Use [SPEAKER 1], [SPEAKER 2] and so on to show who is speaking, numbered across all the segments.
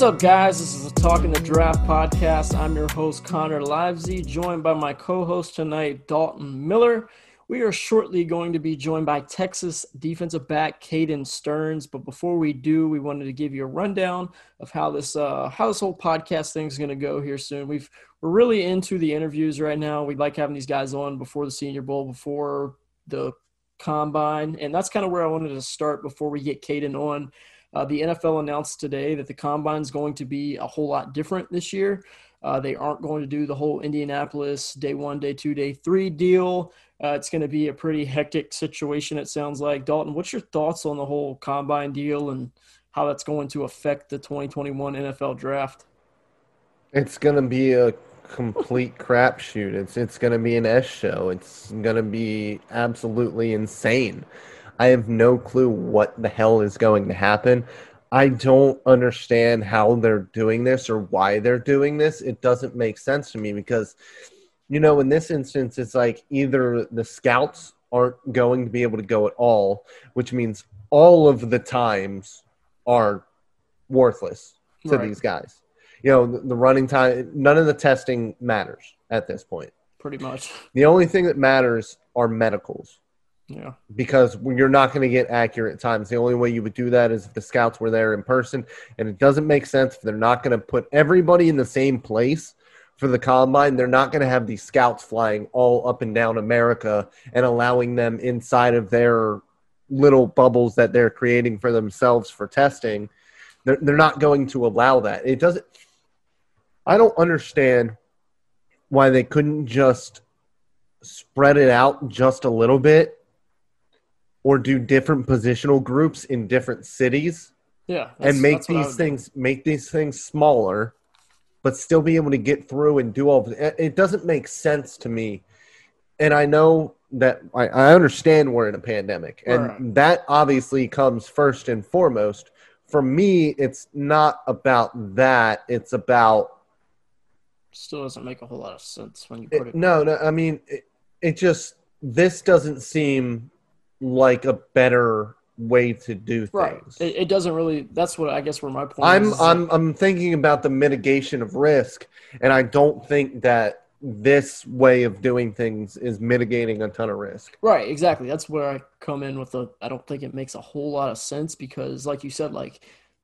[SPEAKER 1] What's up, guys? This is the Talking the Draft podcast. I'm your host, Connor Livesay, joined by my co host tonight, Dalton Miller. We are shortly going to be joined by Texas defensive back Caden Sterns. But before we do, we wanted to give you a rundown of how this uh, podcast thing is going to go here soon. We've we're really into the interviews right now. We like having these guys on before the Senior Bowl, before the combine, and that's kind of where I wanted to start before we get Caden on. Uh, the NFL announced today that the combine is going to be a whole lot different this year. Uh, they aren't going to do the whole Indianapolis day one, day two, day three deal. Uh, it's going to be a pretty hectic situation, it sounds like. Dalton, what's your thoughts on the whole combine deal and how that's going to affect the 2021 NFL draft?
[SPEAKER 2] It's going to be a complete crapshoot. It's it's going to be an S show. It's going to be absolutely insane. I have no clue what the hell is going to happen. I don't understand how they're doing this or why they're doing this. It doesn't make sense to me because, you know, in this instance, it's like either the scouts aren't going to be able to go at all, which means all of the times are worthless to right. these guys. You know, the, the running time, none of the testing matters at this point.
[SPEAKER 1] Pretty much.
[SPEAKER 2] The only thing that matters are medicals.
[SPEAKER 1] Yeah.
[SPEAKER 2] Because you're not going to get accurate times. The only way you would do that is if the scouts were there in person. And it doesn't make sense if they're not going to put everybody in the same place for the combine. They're not going to have these scouts flying all up and down America and allowing them inside of their little bubbles that they're creating for themselves for testing. They're, they're not going to allow that. It doesn't. I don't understand why they couldn't just spread it out just a little bit or do different positional groups in different cities.
[SPEAKER 1] Yeah,
[SPEAKER 2] and make these things do. make these things smaller, but still be able to get through and do all. Of it. it doesn't make sense to me, and I know that I, I understand we're in a pandemic, and right. that obviously comes first and foremost. For me, it's not about that. It's about
[SPEAKER 1] still doesn't make a whole lot of sense when you put it. it
[SPEAKER 2] no, no. I mean, it, it just this doesn't seem like a better way to do things. Right.
[SPEAKER 1] It, it, doesn't really. That's what I guess where my point.
[SPEAKER 2] I'm
[SPEAKER 1] is,
[SPEAKER 2] I'm I'm thinking about the mitigation of risk, and I don't think that this way of doing things is mitigating a ton of risk.
[SPEAKER 1] Right. Exactly. That's where I come in with the. I don't think it makes a whole lot of sense because, like you said, like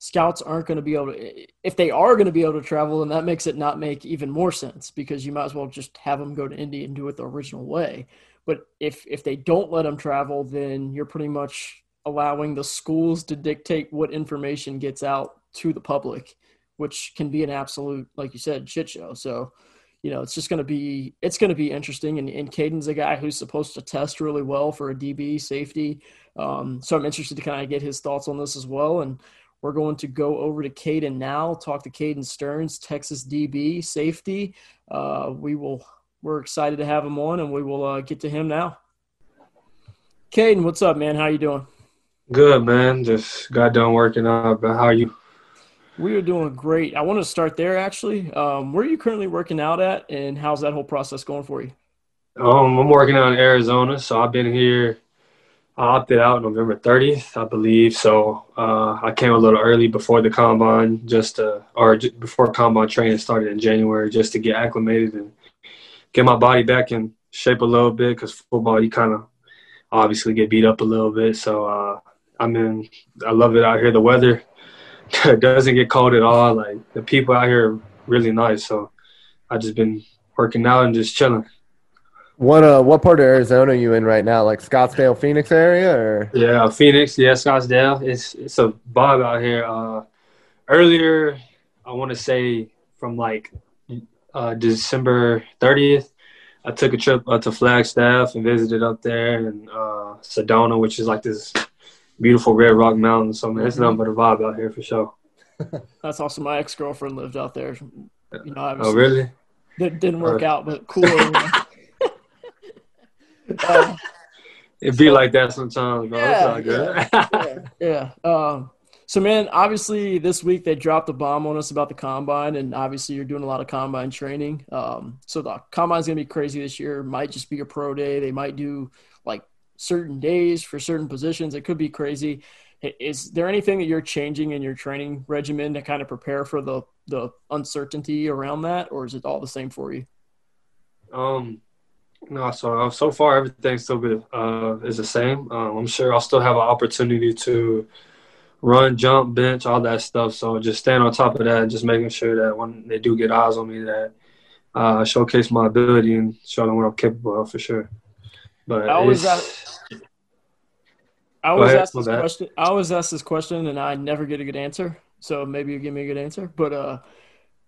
[SPEAKER 1] scouts aren't going to be able to if they are going to be able to travel then that makes it not make even more sense because you might as well just have them go to indy and do it the original way but if if they don't let them travel, then you're pretty much allowing the schools to dictate what information gets out to the public, which can be an absolute, like you said, shit show. So, you know, it's just going to be it's going to be interesting. And, and Caden's a guy who's supposed to test really well for a DB safety. Um, so I'm interested to kind of get his thoughts on this as well. And we're going to go over to Caden now, talk to Caden Sterns, Texas DB safety. Uh, we will we're excited to have him on, and we will uh, get to him now. Caden, what's up, man? How you doing?
[SPEAKER 3] Good, man. Just got done working out. But how are you?
[SPEAKER 1] We are doing great. I want to start there actually. Um, where are you currently working out at, and how's that whole process going for you?
[SPEAKER 3] Um, I'm working out in Arizona, so I've been here. I opted out November 30th, I believe. So uh, I came a little early before the combine, just to, or before combine training started in January, just to get acclimated and get my body back in shape a little bit. Because football, you kind of obviously get beat up a little bit. So uh, I mean, I love it out here. The weather doesn't get cold at all. Like the people out here are really nice. So I just been working out and just chilling.
[SPEAKER 2] What uh, what part of Arizona are you in right now? Like Scottsdale, Phoenix area, or
[SPEAKER 3] Yeah, Phoenix. Yeah, Scottsdale. It's it's a vibe out here. Uh, earlier, I want to say from like uh, December 30th, I took a trip uh, to Flagstaff and visited up there and uh, Sedona, which is like this beautiful red rock mountain. So man, it's nothing but a vibe out here for sure.
[SPEAKER 1] That's awesome. My ex girlfriend lived out there. You know,
[SPEAKER 3] Oh, really?
[SPEAKER 1] it didn't work
[SPEAKER 3] Right.
[SPEAKER 1] out, but cool. uh,
[SPEAKER 3] It be like that sometimes, bro.
[SPEAKER 1] Yeah, yeah, yeah. Um, so, man, obviously this week they dropped a bomb on us about the combine, and obviously you're doing a lot of combine training. Um, so the combine's gonna be crazy this year. Might just be a pro day. They might do like certain days for certain positions. It could be crazy. Is there anything that you're changing in your training regimen to kind of prepare for the the uncertainty around that, or is it all the same for you?
[SPEAKER 3] Um, no, so so far everything's still good. Uh, is the same. Um, I'm sure I'll still have an opportunity to run, jump, bench, all that stuff. So just staying on top of that, and just making sure that when they do get eyes on me, that uh, showcase my ability and show them what I'm capable of for sure. But
[SPEAKER 1] I always
[SPEAKER 3] it's-
[SPEAKER 1] I always ask this question. I always ask this question, and I never get a good answer. So maybe you give me a good answer. But uh,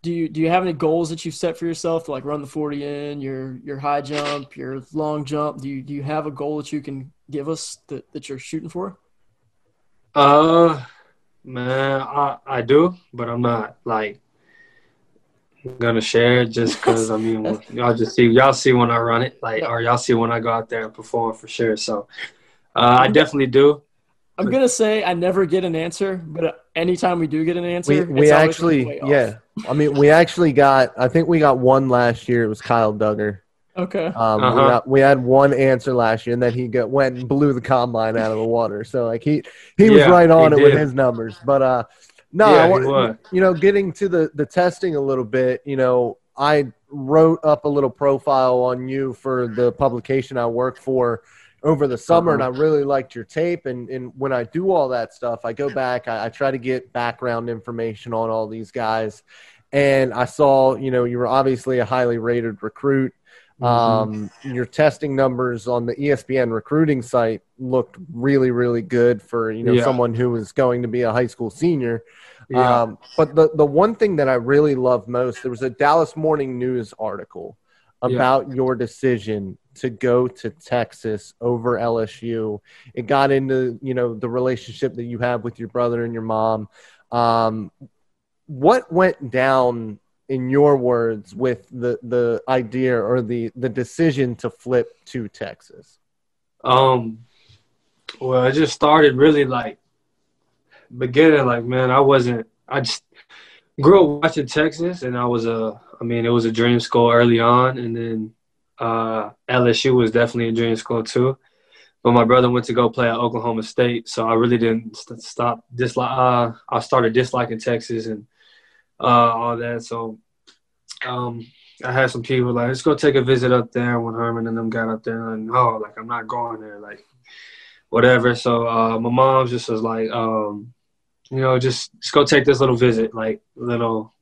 [SPEAKER 1] do you do you have any goals that you've set for yourself to like run the forty in your your high jump, your long jump? Do you do you have a goal that you can give us that, that you're shooting for?
[SPEAKER 3] Uh, man, I I do, but I'm not like gonna share it just because I mean y'all just see y'all see when I run it, like
[SPEAKER 1] Yeah.
[SPEAKER 3] or y'all see when I go out there and perform for sure. So, uh, I definitely do.
[SPEAKER 1] I'm gonna say I never get an answer, but uh, anytime we do get an answer,
[SPEAKER 2] we we actually
[SPEAKER 1] way off.
[SPEAKER 2] yeah. I mean, we actually got. I think we got one last year. It was Kyle Dugger.
[SPEAKER 1] Okay.
[SPEAKER 2] Um, we,
[SPEAKER 3] Uh-huh.
[SPEAKER 2] got, we had one answer last year, and then he got, went and blew the combine out of the water. So like he he was
[SPEAKER 3] Yeah,
[SPEAKER 2] right on
[SPEAKER 3] he
[SPEAKER 2] it with his numbers. But uh, no,
[SPEAKER 3] Yeah,
[SPEAKER 2] I want- you know, getting to the the testing a little bit. You know, I wrote up a little profile on you for the publication I work for over the summer, and I
[SPEAKER 3] Uh-huh.
[SPEAKER 2] really liked your tape. And and when I do all that stuff, I go back, I, I try to get background information on all these guys. And I saw, you know, you were obviously a highly rated recruit. Um, your testing numbers on the ESPN recruiting site looked really, really good for you know
[SPEAKER 3] Yeah.
[SPEAKER 2] someone who was going to be a high school senior.
[SPEAKER 3] Yeah.
[SPEAKER 2] Um, but the the one thing that I really love most, there was a Dallas Morning News article
[SPEAKER 3] Yeah.
[SPEAKER 2] about your decision to go to Texas over LSU. It got into you know the relationship that you have with your brother and your mom. Um, what went down in your words with the the idea or the the decision to flip to Texas?
[SPEAKER 3] Um, well, it just started really like beginning. Like, man, I wasn't. I just grew up watching Texas, and I was a. I mean, it was a dream school early on, and then uh, LSU was definitely a dream school too. But my brother went to go play at Oklahoma State, so I really didn't st- stop dislike. Uh, I started disliking Texas and uh, all that. So um, I had some people like, let's go take a visit up there when Herman and them got up there. And oh, like I'm not going there, like whatever. So uh, my mom just was like, um, you know, just just go take this little visit, like little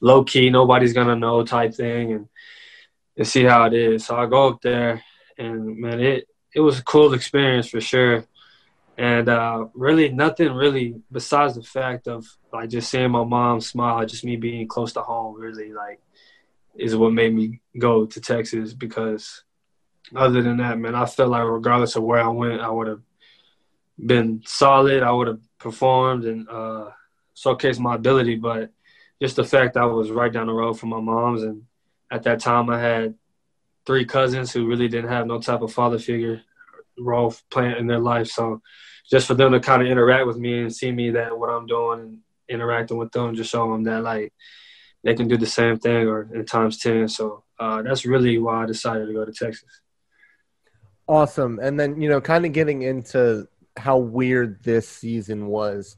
[SPEAKER 3] low key, nobody's gonna know type thing, and and see how it is. So I go up there, and man, it it was a cool experience for sure. And uh, really, nothing really besides the fact of like just seeing my mom smile, just me being close to home, really like is what made me go to Texas. Because other than that, man, I felt like regardless of where I went, I would have been solid. I would have performed and uh, showcased my ability. But just the fact I was right down the road from my mom's, and at that time I had three cousins who really didn't have no type of father figure role playing in their life. So just for them to kind of interact with me and see me that what I'm doing and interacting with them, just show them that like they can do the same thing or in times ten. So uh, that's really why I decided to go to Texas.
[SPEAKER 2] Awesome. And then, you know, kind of getting into how weird this season was.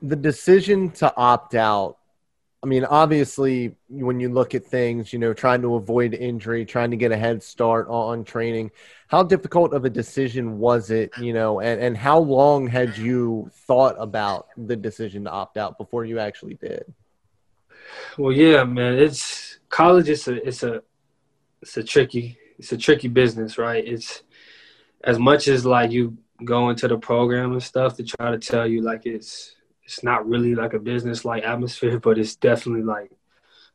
[SPEAKER 2] The decision to opt out. I mean, obviously, when you look at things, you know, trying to avoid injury, trying to get a head start on training, how difficult of a decision was it, you know, and, and how long had you thought about the decision to opt out before you actually did?
[SPEAKER 3] Well, yeah, man, it's college. It's a, it's a, it's a tricky, it's a tricky business, right? It's as much as like you go into the program and stuff to try to tell you like it's it's not really like a business like atmosphere, but it's definitely like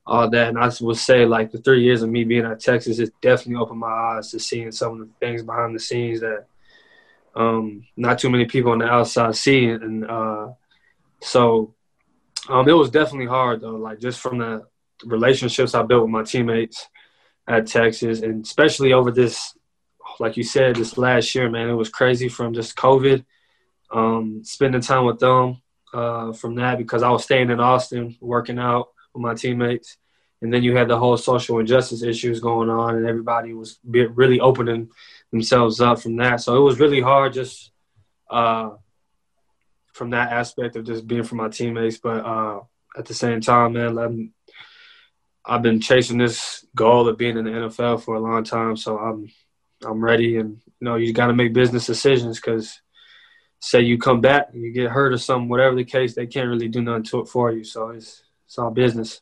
[SPEAKER 3] all that. And I would say like the three years of me being at Texas, it definitely opened my eyes to seeing some of the things behind the scenes that um, not too many people on the outside see. And uh, so um, it was definitely hard though, like just from the relationships I built with my teammates at Texas, and especially over this, like you said, this last year, man, it was crazy from just COVID, um, spending time with them uh, from that because I was staying in Austin, working out with my teammates, and then you had the whole social injustice issues going on, and everybody was really opening themselves up from that. So it was really hard just uh, from that aspect of just being for my teammates, but uh, at the same time, man, I've been chasing this goal of being in the NFL for a long time, so I'm I'm ready. And you know, you got to make business decisions because say you come back, and you get hurt or something, whatever the case, they can't really do nothing to it for you. So it's it's all business.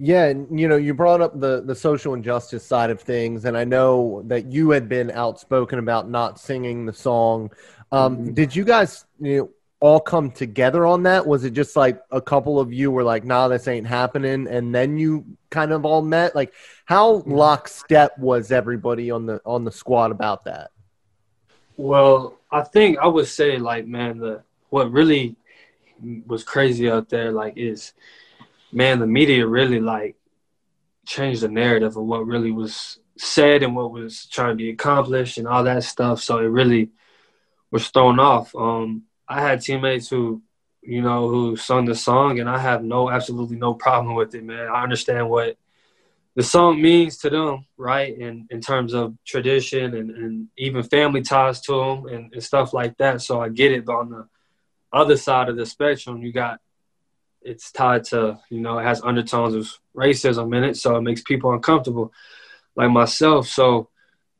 [SPEAKER 2] Yeah, and you know, you brought up the the social injustice side of things, and I know that you had been outspoken about not singing the song. Um, mm-hmm. Did you guys, you know, all come together on that? Was it just like a couple of you were like, "Nah, this ain't happening," and then you kind of all met? Like, how lockstep was everybody on the on the squad about that?
[SPEAKER 3] Well, I think I would say like, man, the what really was crazy out there, like, is man, the media really like changed the narrative of what really was said and what was trying to be accomplished and all that stuff. So it really was thrown off. Um, I had teammates who, you know, who sung the song, and I have no, absolutely no problem with it, man. I understand what the song means to them, right? And in terms of tradition and, and even family ties to them and, and stuff like that. So I get it. But on the other side of the spectrum, you got it's tied to, you know, it has undertones of racism in it. So it makes people uncomfortable, like myself. So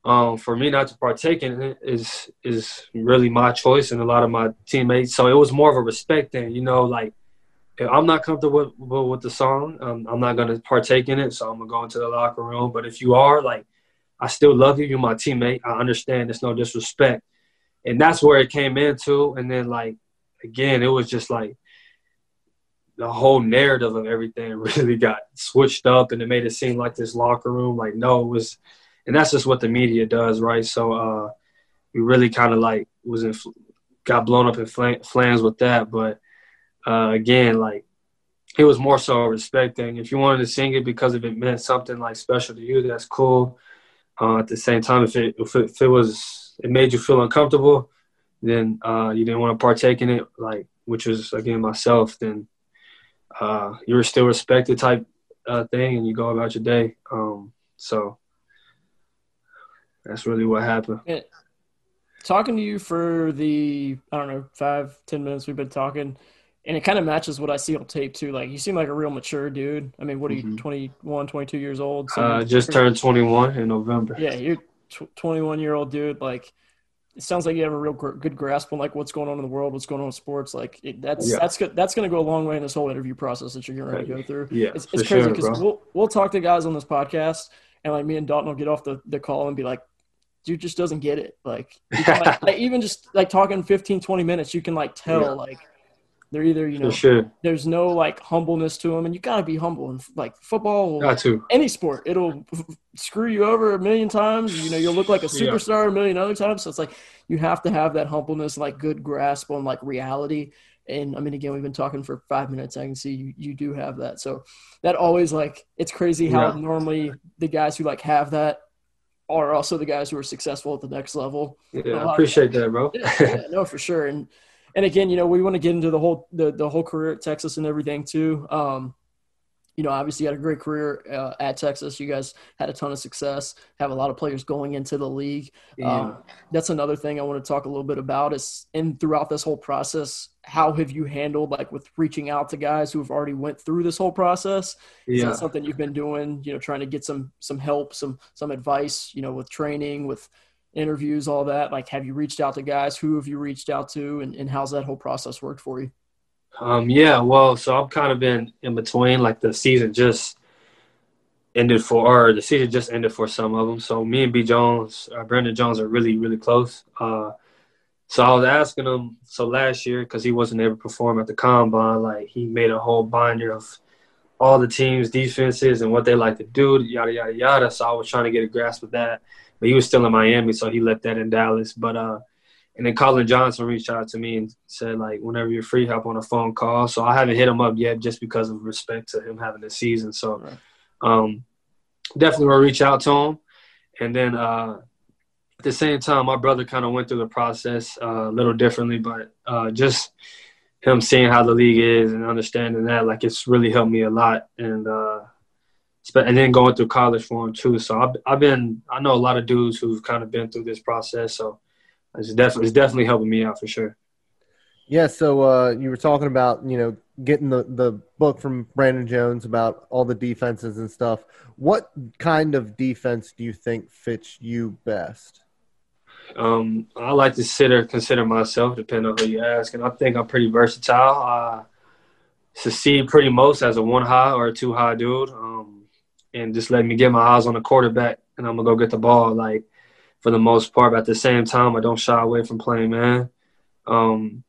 [SPEAKER 3] um, for me not to partake in it is is really my choice and a lot of my teammates. So it was more of a respect thing, you know, like if I'm not comfortable with, the song, um, I'm not gonna partake in it. So I'm gonna go into the locker room. But if you are, like, I still love you. You're my teammate. I understand. It's no disrespect, and that's where it came into. And then like again, it was just like the whole narrative of everything really got switched up, and it made it seem like this locker room. Like no, it was and that's just what the media does, right? So uh, we really kind of like was in, got blown up in flames with that, but uh, again, like it was more so a respect thing. If you wanted to sing it because if it meant something like special to you, that's cool. Uh, at the same time, if it, if it, if it was it made you feel uncomfortable, then uh, you didn't want to partake in it, like which was again myself, then uh, you were still respected type uh, thing, and you go about your day. Um, so that's really what happened. And
[SPEAKER 1] talking to you for the I don't know five ten minutes we've been talking, and it kind of matches what I see on tape too. Like you seem like a real mature dude. I mean, what are you, mm-hmm. 21, 22 years old?
[SPEAKER 3] So uh, just turned twenty one in November.
[SPEAKER 1] Yeah, you're twenty one year old dude. Like it sounds like you have a real gr- good grasp on like what's going on in the world, what's going on in sports. Like it, that's yeah. that's good. That's going to go a long way in this whole interview process that you're going to go through.
[SPEAKER 3] Yeah,
[SPEAKER 1] it's, it's crazy because sure, we'll we'll talk to guys on this podcast, and like me and Dalton will get off the, the call and be like, dude just doesn't get it. Like, like, like, even just like talking 15, 20 minutes, you can like tell yeah. like they're either you know
[SPEAKER 3] sure.
[SPEAKER 1] there's no like humbleness to them, and you gotta be humble. And like football,
[SPEAKER 3] got to
[SPEAKER 1] any sport, it'll screw you over a million times. You know, you'll look like a superstar yeah. a million other times. So it's like you have to have that humbleness, like good grasp on like reality. And I mean, again, we've been talking for five minutes. I can see you, you do have that. So that always like, it's crazy how yeah. normally the guys who like have that are also the guys who are successful at the next level.
[SPEAKER 3] Yeah, I appreciate that, bro.
[SPEAKER 1] yeah, yeah, no, for sure. And and again, you know, we want to get into the whole the, the whole career at Texas and everything too. Um, you know, obviously you had a great career uh, at Texas. You guys had a ton of success. Have a lot of players going into the league. Yeah. Um, that's another thing I want to talk a little bit about. Is and throughout this whole process, how have you handled like with reaching out to guys who have already went through this whole process? Is yeah. that something you've been doing? You know, trying to get some some help, some some advice. You know, with training, with interviews, all that. Like, have you reached out to guys? Who have you reached out to, and, and how's that whole process worked for you?
[SPEAKER 3] Um, yeah, well, so I've kind of been in between. Like the season just ended for, or the season just ended for some of them. So me and B Jones, uh, Brandon Jones, are really, really close. Uh, so I was asking him. So last year, because he wasn't able to perform at the combine, like he made a whole binder of all the teams' defenses and what they like to do, yada yada yada. So I was trying to get a grasp of that, but he was still in Miami, so he left that in Dallas. But uh, and then Collin Johnson reached out to me and said, like, whenever you're free, hop on a phone call. So I haven't hit him up yet just because of respect to him having the season. So um, definitely will reach out to him. And then uh, at the same time, my brother kind of went through the process uh, a little differently, but uh, just him seeing how the league is and understanding that, like, it's really helped me a lot. And uh, and then going through college for him too. So I've, I've been, I know a lot of dudes who've kind of been through this process. So it's definitely it's definitely helping me out for sure.
[SPEAKER 2] Yeah, so uh, you were talking about you know getting the the book from Brandon Jones about all the defenses and stuff. What kind of defense do you think fits you best?
[SPEAKER 3] Um, I like to consider consider myself, depending on who you ask, and I think I'm pretty versatile. I succeed pretty most as a one high or a two high dude, um, and just let me get my eyes on the quarterback, and I'm gonna go get the ball. Like for the most part. But at the same time, I don't shy away from playing man um,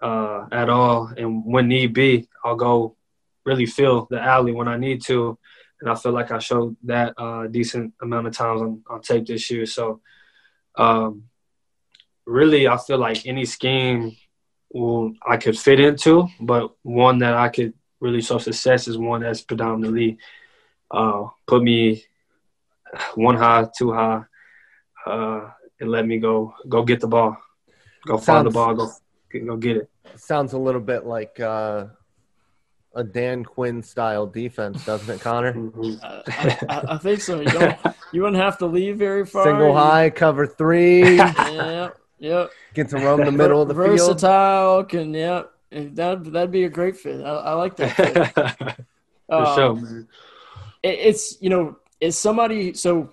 [SPEAKER 3] uh, at all. And when need be, I'll go really fill the alley when I need to. And I feel like I showed that uh, decent amount of times on, on tape this year. So, um, really, I feel like any scheme will I could fit into, but one that I could really show success is one that's predominantly uh, put me one high, two high, uh, and let me go go get the ball, go sounds, find the ball, go go get it.
[SPEAKER 2] Sounds a little bit like uh, a Dan Quinn style defense, doesn't it, Connor?
[SPEAKER 1] Mm-hmm. uh, I, I, think so. You don't you wouldn't have to leave very far.
[SPEAKER 2] Single high, cover three.
[SPEAKER 1] yeah, yep.
[SPEAKER 2] Get to roam the middle of the
[SPEAKER 1] Versatile,
[SPEAKER 2] field.
[SPEAKER 1] Versatile, can yeah. That that'd be a great fit. I, I like that.
[SPEAKER 3] For um, sure, man.
[SPEAKER 1] It, it's you know, is somebody so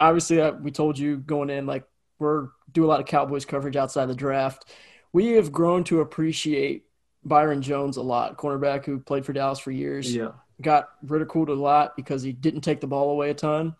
[SPEAKER 1] obviously uh, we told you going in like we're do a lot of Cowboys coverage outside the draft. We have grown to appreciate Byron Jones a lot, cornerback who played for Dallas for years.
[SPEAKER 3] Yeah.
[SPEAKER 1] Got ridiculed a lot because he didn't take the ball away a ton.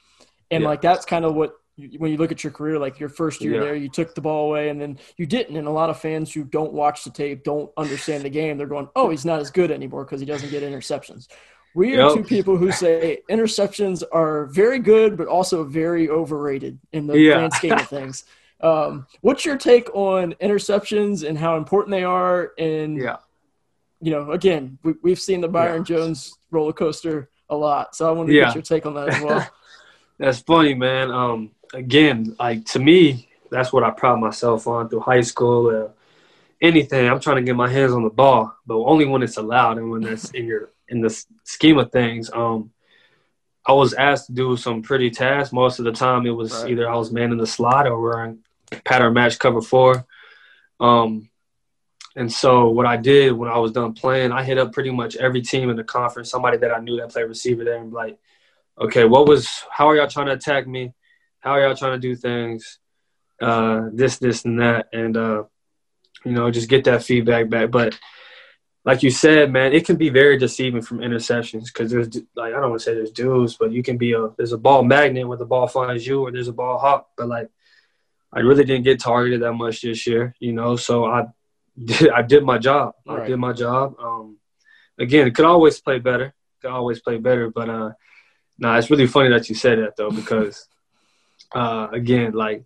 [SPEAKER 1] And yeah. like that's kind of what when you look at your career, like your first year yeah. there, you took the ball away and then you didn't. And a lot of fans who don't watch the tape don't understand the game. They're going, "Oh, he's not as good anymore because he doesn't get interceptions." We are yep. two people who say interceptions are very good, but also very overrated in the yeah. grand scheme of things. Um, what's your take on interceptions and how important they are? And
[SPEAKER 3] yeah,
[SPEAKER 1] you know, again, we, have seen the Byron yeah. Jones roller coaster a lot, so I want to yeah. get your take on that as well.
[SPEAKER 3] that's funny, man. Um, again, like to me, that's what I pride myself on through high school. Uh, anything, I'm trying to get my hands on the ball, but only when it's allowed and when that's in your in the scheme of things, um, I was asked to do some pretty tasks. Most of the time, it was right. either I was manning the slot or wearing pattern match cover four. Um, and so what I did when I was done playing, I hit up pretty much every team in the conference, somebody that I knew that played receiver there, and like, okay, what was? How are y'all trying to attack me? How are y'all trying to do things? Uh, this, this, and that, and uh, you know, just get that feedback back. But like you said, man, it can be very deceiving from interceptions because there's like I don't want to say there's dudes, but you can be a there's a ball magnet where the ball finds you, or there's a ball hawk. But like, I really didn't get targeted that much this year, you know. So I did I did my job. Right. I did my job. Um, again, it could always play better. Could always play better, but uh, nah, it's really funny that you said that though because uh, again, like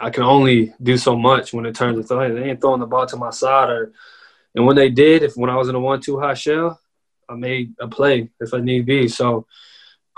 [SPEAKER 3] I can only do so much when it turns to throwing. They ain't throwing the ball to my side or and when they did, if when I was in a one-two high shell, I made a play if I need be. So,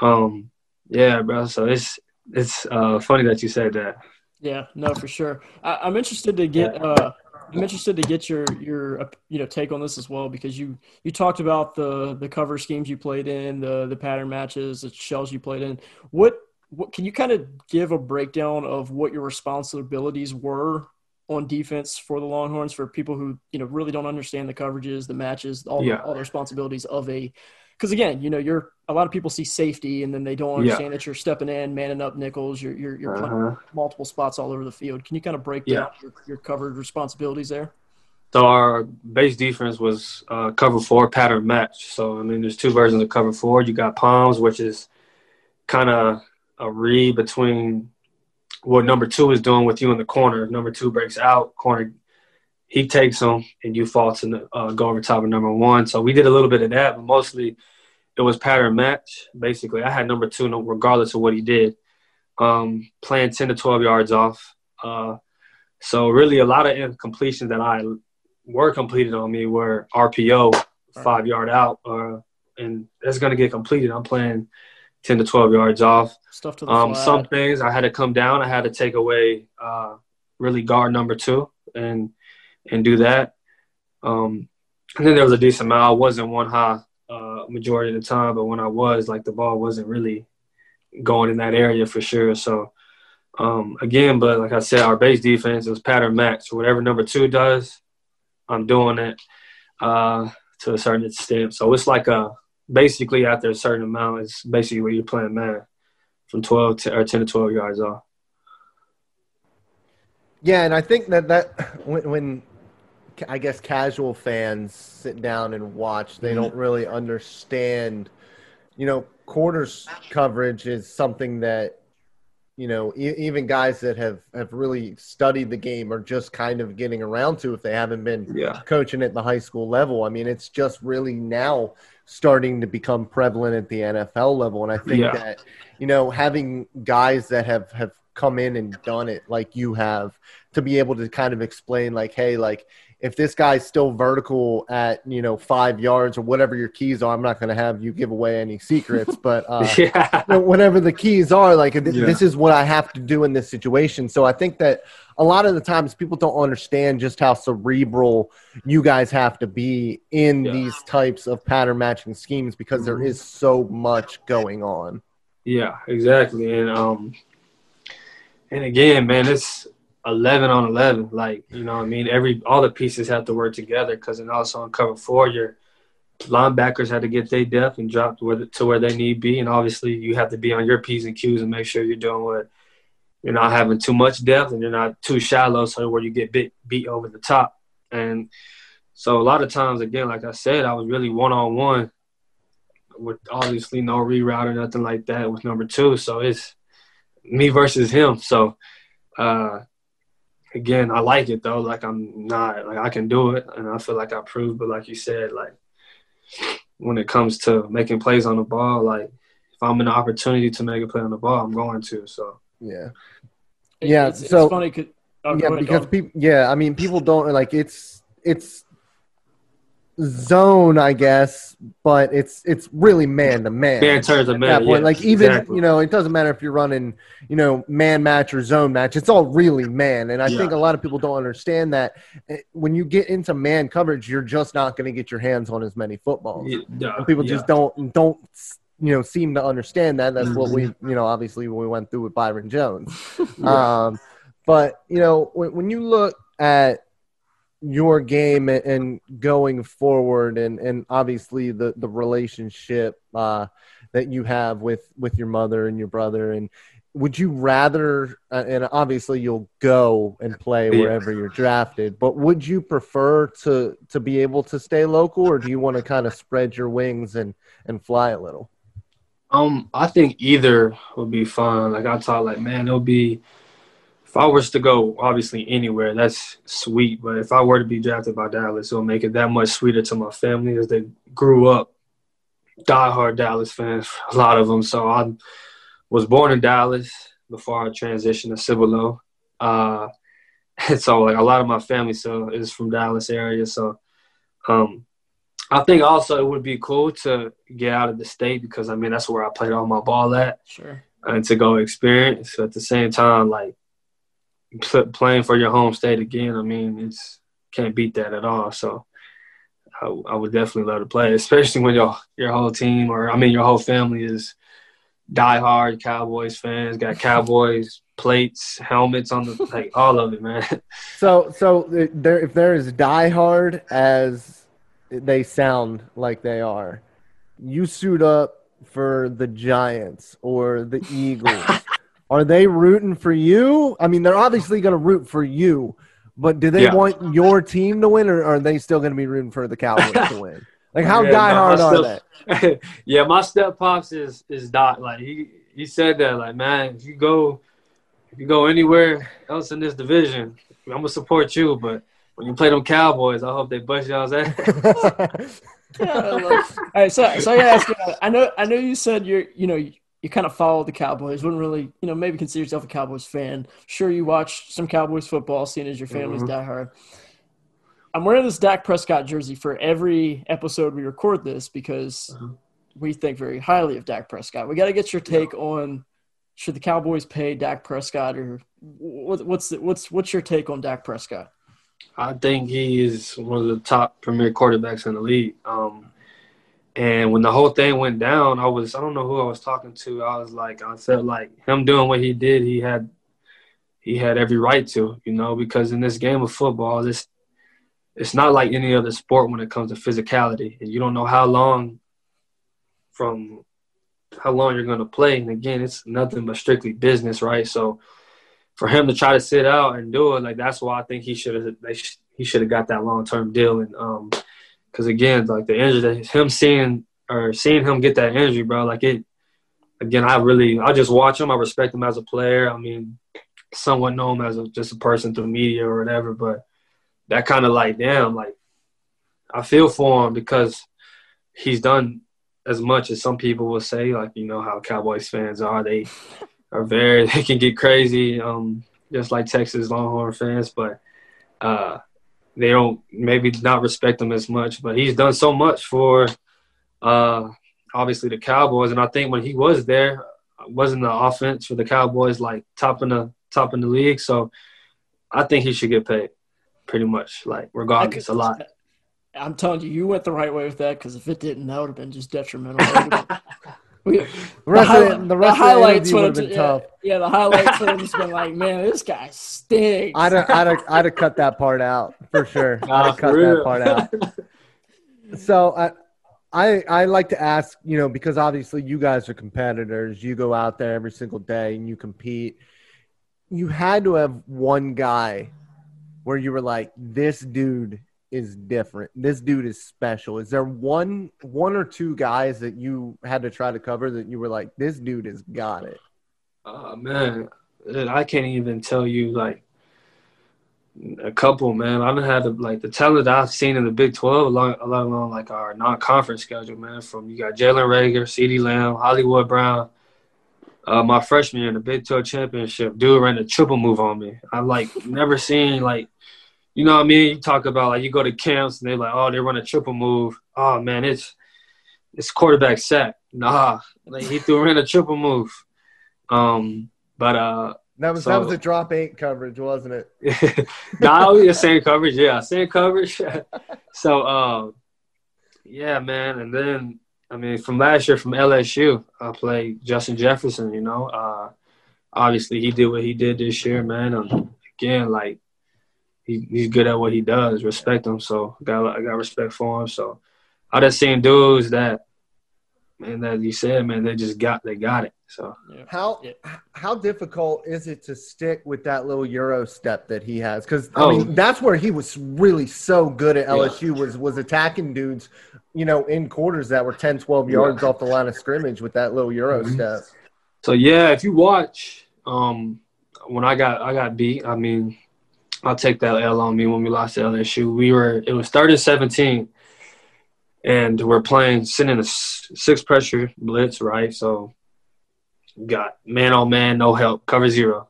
[SPEAKER 3] um, yeah, bro. So it's it's uh, funny that you said that.
[SPEAKER 1] Yeah, no, for sure. I, am interested to get. Uh, I'm interested to get your your uh, you know take on this as well because you you talked about the the cover schemes you played in, the the pattern matches, the shells you played in. What what can you kind of give a breakdown of what your responsibilities were on defense for the Longhorns for people who you know really don't understand the coverages, the matches, all yeah. the, all the responsibilities of a because again, you know, you're a lot of people see safety and then they don't understand yeah. that you're stepping in, manning up nickels, you're you're, you're uh-huh. multiple spots all over the field. Can you kind of break down your, your covered responsibilities there?
[SPEAKER 3] So our base defense was uh, cover four pattern match. So I mean, there's two versions of cover four. You got palms, which is kind of a read between what number two is doing with you in the corner. If number two breaks out, corner he takes them and you fall to the, uh, go over top of number one. So we did a little bit of that, but mostly it was pattern match. Basically, I had number two regardless of what he did, um, playing ten to twelve yards off. Uh, so really, a lot of incompletions that I were completed on me were RPO, five yard out, uh, and that's going to get completed. I'm playing ten to twelve yards off.
[SPEAKER 1] Stuff to
[SPEAKER 3] the um, Some things I had to come down. I had to take away uh, really guard number two and and do that. Um, and then there was a decent amount. I wasn't one high uh, majority of the time, but when I was, like the ball wasn't really going in that area for sure. So um, again, but like I said, our base defense was pattern match. Whatever number two does, I'm doing it uh, to a certain extent. So it's like a basically after a certain amount, it's basically where you're playing man from 12 to, or 10 to 12 yards off.
[SPEAKER 2] Yeah, and I think that that when, when I guess casual fans sit down and watch, they mm-hmm. don't really understand. You know, quarters coverage is something that you know e- even guys that have have really studied the game are just kind of getting around to if they haven't been
[SPEAKER 3] yeah.
[SPEAKER 2] coaching at the high school level. I mean, it's just really now starting to become prevalent at the NFL level, and I think yeah. that you know having guys that have have come in and done it like you have to be able to kind of explain like hey like if this guy's still vertical at you know five yards or whatever your keys are i'm not going to have you give away any secrets but uh, yeah. whatever the keys are like th- yeah. this is what i have to do in this situation so i think that a lot of the times people don't understand just how cerebral you guys have to be in yeah. these types of pattern matching schemes because mm-hmm. there is so much going on
[SPEAKER 3] yeah exactly and um and again, man, it's eleven on eleven. Like you know, I mean, every all the pieces have to work together because then also on cover four, your linebackers had to get their depth and drop to where, to where they need be, and obviously you have to be on your p's and q's and make sure you're doing what you're not having too much depth and you're not too shallow, so where you get beat beat over the top. And so a lot of times, again, like I said, I was really one on one with obviously no reroute or nothing like that with number two. So it's me versus him. So uh, again, I like it though. Like I'm not like I can do it, and I feel like I proved. But like you said, like when it comes to making plays on the ball, like if I'm in the opportunity to make a play on the ball, I'm going to. So
[SPEAKER 2] yeah, yeah. It's, so it's funny. Cause, oh, yeah, because people. Yeah, I mean, people don't like it's it's zone, I guess, but it's it's really man to man.
[SPEAKER 3] Man to man.
[SPEAKER 2] Yeah, like even exactly. you know, it doesn't matter if you're running, you know, man match or zone match. It's all really man, and I yeah. think a lot of people don't understand that. Eh, when you get into man coverage, you're just not going to get your hands on as many footballs. Yeah. And people just don't don't you know seem to understand that. That's mm-hmm. what we you know obviously when we went through with Byron Jones. um, but you know when, when you look at your game and going forward and, and obviously the, the relationship uh, that you have with, with your mother and your brother and would you rather uh, and obviously you'll go and play wherever you're drafted but would you prefer to to be able to stay local or do you want to kind of spread your wings and and fly a little?
[SPEAKER 3] Um i think either would be fun like i thought like man it'll be if I was to go obviously anywhere, that's sweet. But if I were to be drafted by Dallas, it'll make it that much sweeter to my family as they grew up diehard Dallas fans, a lot of them. So I was born in Dallas before I transitioned to Cibolo. Uh, and so like a lot of my family so is from Dallas area. So um, I think also it would be cool to get out of the state because I mean that's where I played all my ball at.
[SPEAKER 1] Sure.
[SPEAKER 3] and to go experience. At the same time, like playing for your home state again, I mean, it's can't beat that at all. So I, I, would definitely love to play, especially when your your whole team or I mean your whole family is diehard Cowboys fans, got Cowboys plates, helmets on the like all of it, man.
[SPEAKER 2] So so there if they're as diehard as they sound like they are, you suit up for the Giants or the Eagles. Are they rooting for you? I mean, they're obviously going to root for you, but do they yeah. want your team to win, or are they still going to be rooting for the Cowboys to win? Like, how yeah, diehard are
[SPEAKER 3] they? yeah, my step pops is is dot. Like he he said that. Like, man, if you go if you go anywhere else in this division, I'm gonna support you. But when you play them Cowboys, I hope they bust y'all's ass.
[SPEAKER 1] All right, so so I ask you, I know I know you said you're you know you kind of follow the Cowboys, wouldn't really you know maybe consider yourself a Cowboys fan. Sure, you watch some Cowboys football, seeing as your family's mm-hmm. diehard. I'm wearing this Dak Prescott jersey for every episode we record this because uh-huh. we think very highly of Dak Prescott. We got to get your take yeah. on should the Cowboys pay Dak Prescott or what, what's the, what's what's your take on Dak Prescott?
[SPEAKER 3] I think he is one of the top premier quarterbacks in the league. Um, and when the whole thing went down, I was I don't know who I was talking to. I was like, I felt like him doing what he did, he had he had every right to, you know, because in this game of football, this it's not like any other sport when it comes to physicality. And you don't know how long from how long you're to play. And again, it's nothing but strictly business, right? So for him to try to sit out and do it, like that's why I think he should have he should have got that long term deal. And um, because again, like the injury, him seeing or seeing him get that injury, bro, like it. Again, I really I just watch him. I respect him as a player. I mean, somewhat know him as a, just a person through media or whatever, but that kind of like damn, like I feel for him because he's done as much as some people will say, like you know how Cowboys fans are. They are very they can get crazy, um, just like Texas Longhorn fans, but uh, they don't maybe not respect him as much. But he's done so much for uh, obviously the Cowboys, and I think when he was there, wasn't the offense for the Cowboys like top in the top in the league. So I think he should get paid, pretty much like regardless a lot.
[SPEAKER 1] I'm telling you, you went the right way with that because if it didn't, that would have been just detrimental. we, the rest, the, of, the, rest the highlights would have been yeah, tough. Yeah, the highlights would have just been like, man, this guy stinks.
[SPEAKER 2] I'd have, I'd have, I'd have cut that part out for sure. I'd have cut that part out. so I, I, I like to ask, you know, because obviously you guys are competitors. You go out there every single day and you compete. You had to have one guy where you were like, this dude is different. This dude is special. Is there one one or two guys that you had to try to cover that you were like, this dude has got it?
[SPEAKER 3] Oh man, I can't even tell you like a couple, man. I've had like the talent I've seen in the Big Twelve, along along, along like our non-conference schedule, man. From you got Jalen Reagor, CeeDee Lamb, Hollywood Brown. Uh, my freshman year in the Big 12 championship, dude ran a triple move on me. I've like never seen like you know what I mean? You talk about like you go to camps and they're like, oh, they run a triple move. Oh man, it's it's quarterback sack. Nah, like he threw in a triple move. Um, but uh,
[SPEAKER 2] that was so, that was a drop eight coverage, wasn't
[SPEAKER 3] it? nah, the same coverage. Yeah, same coverage. so, uh, yeah, man. And then I mean, from last year from LSU, I played Justin Jefferson. You know, uh, obviously he did what he did this year, man. And again, like he, he's good at what he does. Respect him. So I got I got respect for him. So I just seen dudes that man that you said, man, they just got they got it. So
[SPEAKER 2] how how difficult is it to stick with that little euro step that he has? Because I oh. mean that's where he was really so good at LSU yeah. was was attacking dudes, you know, in quarters that were 10, 12 yards yeah. off the line of scrimmage with that little euro mm-hmm. step.
[SPEAKER 3] So yeah, if you watch, um, when I got I got beat, I mean I'll take that L on me when we lost to LSU. We were it was 30 17, and we're playing sitting in a six pressure blitz, right? So got man on man, no help, cover zero.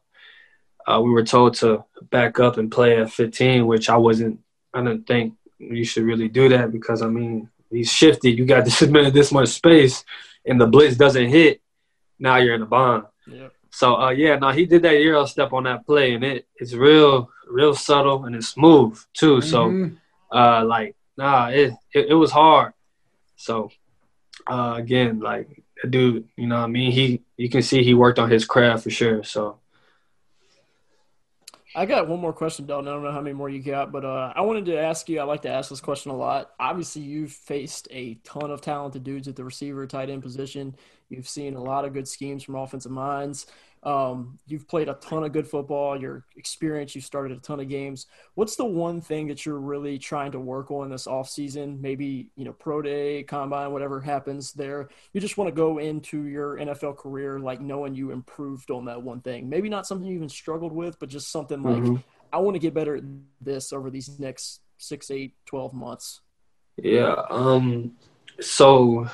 [SPEAKER 3] Uh, we were told to back up and play at 15, which I wasn't. I didn't think you should really do that because I mean he's shifted. You got this this much space, and the blitz doesn't hit. Now you're in a bond.
[SPEAKER 1] Yeah.
[SPEAKER 3] So uh, yeah, no, he did that euro step on that play, and it it's real, real subtle and it's smooth too. So
[SPEAKER 2] Mhm.
[SPEAKER 3] uh, like nah, it, it it was hard. So uh, again, like dude, you know, what I mean, he you can see he worked on his craft for sure. So
[SPEAKER 1] I got one more question, Dalton. I don't know how many more you got, but uh, I wanted to ask you. I like to ask this question a lot. Obviously, you've faced a ton of talented dudes at the receiver, tight end position. You've seen a lot of good schemes from offensive minds. Um, you've played a ton of good football. Your experience, you've started a ton of games. What's the one thing that you're really trying to work on this offseason? Maybe, you know, pro day, combine, whatever happens there. You just want to go into your NFL career like knowing you improved on that one thing. Maybe not something you even struggled with, but just something like,
[SPEAKER 3] Mhm.
[SPEAKER 1] I want to get better at this over these next six, eight, 12 months.
[SPEAKER 3] Yeah. Um. So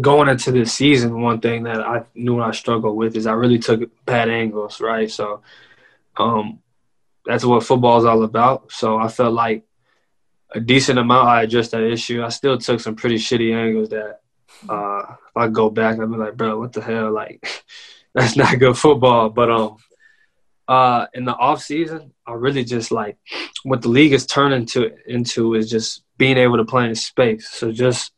[SPEAKER 3] going into this season, one thing that I knew I struggled with is I really took bad angles, right? So, um, that's what football is all about. So I felt like a decent amount I addressed that issue. I still took some pretty shitty angles that uh, if I go back, I'd be like, bro, what the hell? Like, that's not good football. But um, uh, in the off season, I really just like what the league is turning to into is just being able to play in space. So just.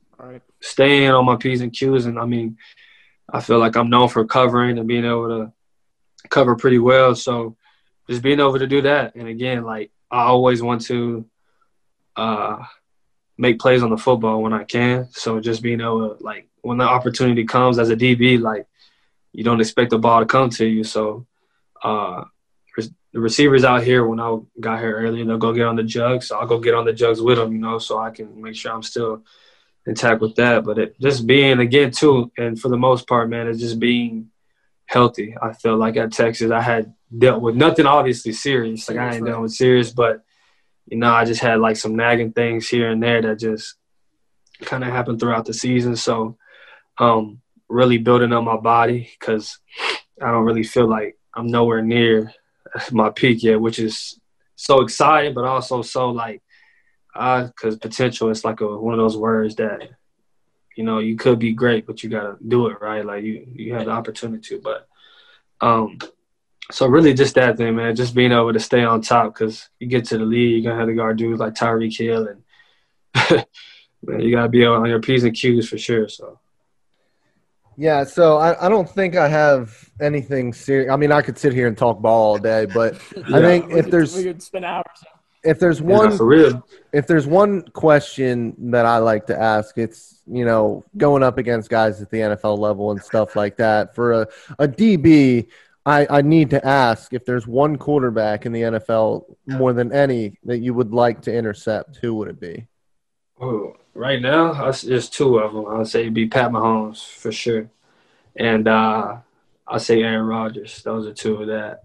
[SPEAKER 3] Staying on my p's and q's, and I mean, I feel like I'm known for covering and being able to cover pretty well. So just being able to do that, and again, like I always want to uh, make plays on the football when I can. So just being able to like when the opportunity comes as a DB, like you don't expect the ball to come to you. So uh, the receivers out here, when I got here earlier, they'll go get on the jugs. So I'll go get on the jugs with them, you know, so I can make sure I'm still intact with that. But it just being again too, and for the most part, man, it's just being healthy. I feel like at Texas, I had dealt with nothing obviously serious. Like I ain't
[SPEAKER 1] Right.
[SPEAKER 3] dealt with serious, but you know, I just had like some nagging things here and there that just kind of happened throughout the season. So, um, really building up my body because I don't really feel like I'm nowhere near my peak yet, which is so exciting, but also so like, because potential is like a one of those words that you know you could be great, but you gotta do it right. Like you you have the opportunity to, but um, so really just that thing, man. Just being able to stay on top because you get to the league, you're gonna have to guard dudes like Tyreek Hill and man, you gotta be on your p's and q's for sure. So.
[SPEAKER 2] Yeah, so I, I don't think I have anything serious. I mean, I could sit here and talk ball all day, but I think if
[SPEAKER 1] could-
[SPEAKER 2] there's
[SPEAKER 1] we could spend hours.
[SPEAKER 2] If there's
[SPEAKER 3] Yeah,
[SPEAKER 2] one
[SPEAKER 3] for real.
[SPEAKER 2] if there's one question that I like to ask, it's you know going up against guys at the NFL level and stuff like that. For a, a DB, I, I need to ask if there's one quarterback in the NFL more than any that you would like to intercept. Who would it be?
[SPEAKER 3] Oh, right now, there's two of them. I'd say it'd be Pat Mahomes for sure, and uh, I'll say Aaron Rodgers. Those are two of that.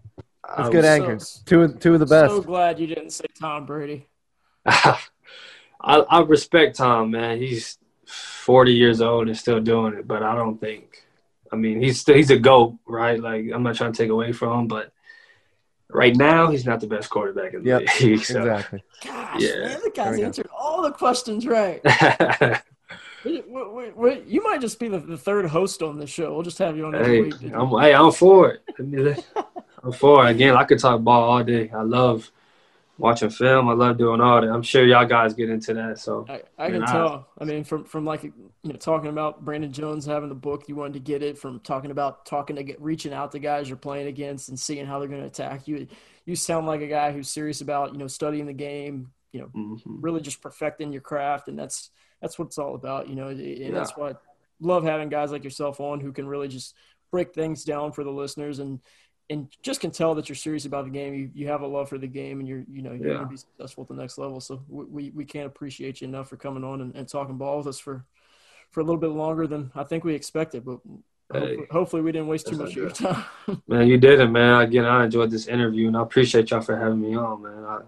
[SPEAKER 2] That's good
[SPEAKER 3] was-
[SPEAKER 2] anchors. Two of- two of the best.
[SPEAKER 1] So glad you didn't say Tom Brady.
[SPEAKER 3] I, I respect Tom, man. He's 40 years old and still doing it, but I don't think. I mean, he's still he's a goat, right? Like I'm not trying to take away from him, but right now he's not the best quarterback in the
[SPEAKER 2] Yep,
[SPEAKER 3] league. So.
[SPEAKER 2] Exactly.
[SPEAKER 1] Gosh,
[SPEAKER 3] Yeah.
[SPEAKER 1] man, the guy's
[SPEAKER 2] we go.
[SPEAKER 1] answered all the questions right. Wait, wait, wait, wait, you might just be the, the third host on this show. We'll just have you on every
[SPEAKER 3] hey,
[SPEAKER 1] week.
[SPEAKER 3] I'm hey, I'm for it. I mean, I'm for. Again, I could talk ball all day. I love watching film. I love doing all that. I'm sure y'all guys get into that. So
[SPEAKER 1] I, I can
[SPEAKER 3] Man, I-
[SPEAKER 1] tell. I mean, from from like you know talking about Brandon Jones having the book, you wanted to get it. From talking about talking to get reaching out to guys you're playing against and seeing how they're going to attack you. You sound like a guy who's serious about you know studying the game. You know,
[SPEAKER 3] mhm.
[SPEAKER 1] really just perfecting your craft, and that's that's what it's all about. You know, and
[SPEAKER 3] Yeah.
[SPEAKER 1] that's why I love having guys like yourself on who can really just break things down for the listeners and and just can tell that you're serious about the game. You you have a love for the game, and you're you know you're
[SPEAKER 3] Yeah.
[SPEAKER 1] going to be successful at the next level. So we, we we can't appreciate you enough for coming on and, and talking ball with us for for a little bit longer than I think we expected. But
[SPEAKER 3] Hey.
[SPEAKER 1] hopefully, hopefully we didn't waste too much of your time.
[SPEAKER 3] Man, you did it, man. Again, I enjoyed this interview, and I appreciate y'all for having me on, man. I,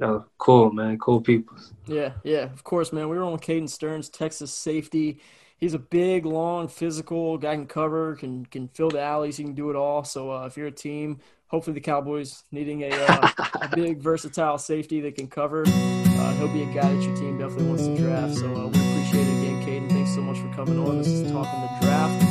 [SPEAKER 3] y'all cool, man. Cool people.
[SPEAKER 1] Yeah, yeah, of course, man. We were on Caden Sterns, Texas safety. He's a big, long, physical guy. Can cover, can can fill the alleys. He can do it all. So uh, if you're a team, hopefully the Cowboys needing a, uh, a big, versatile safety that can cover, uh, he'll be a guy that your team definitely wants to draft. So uh, we appreciate it again, Caden. Thanks so much for coming on. This is talking the draft.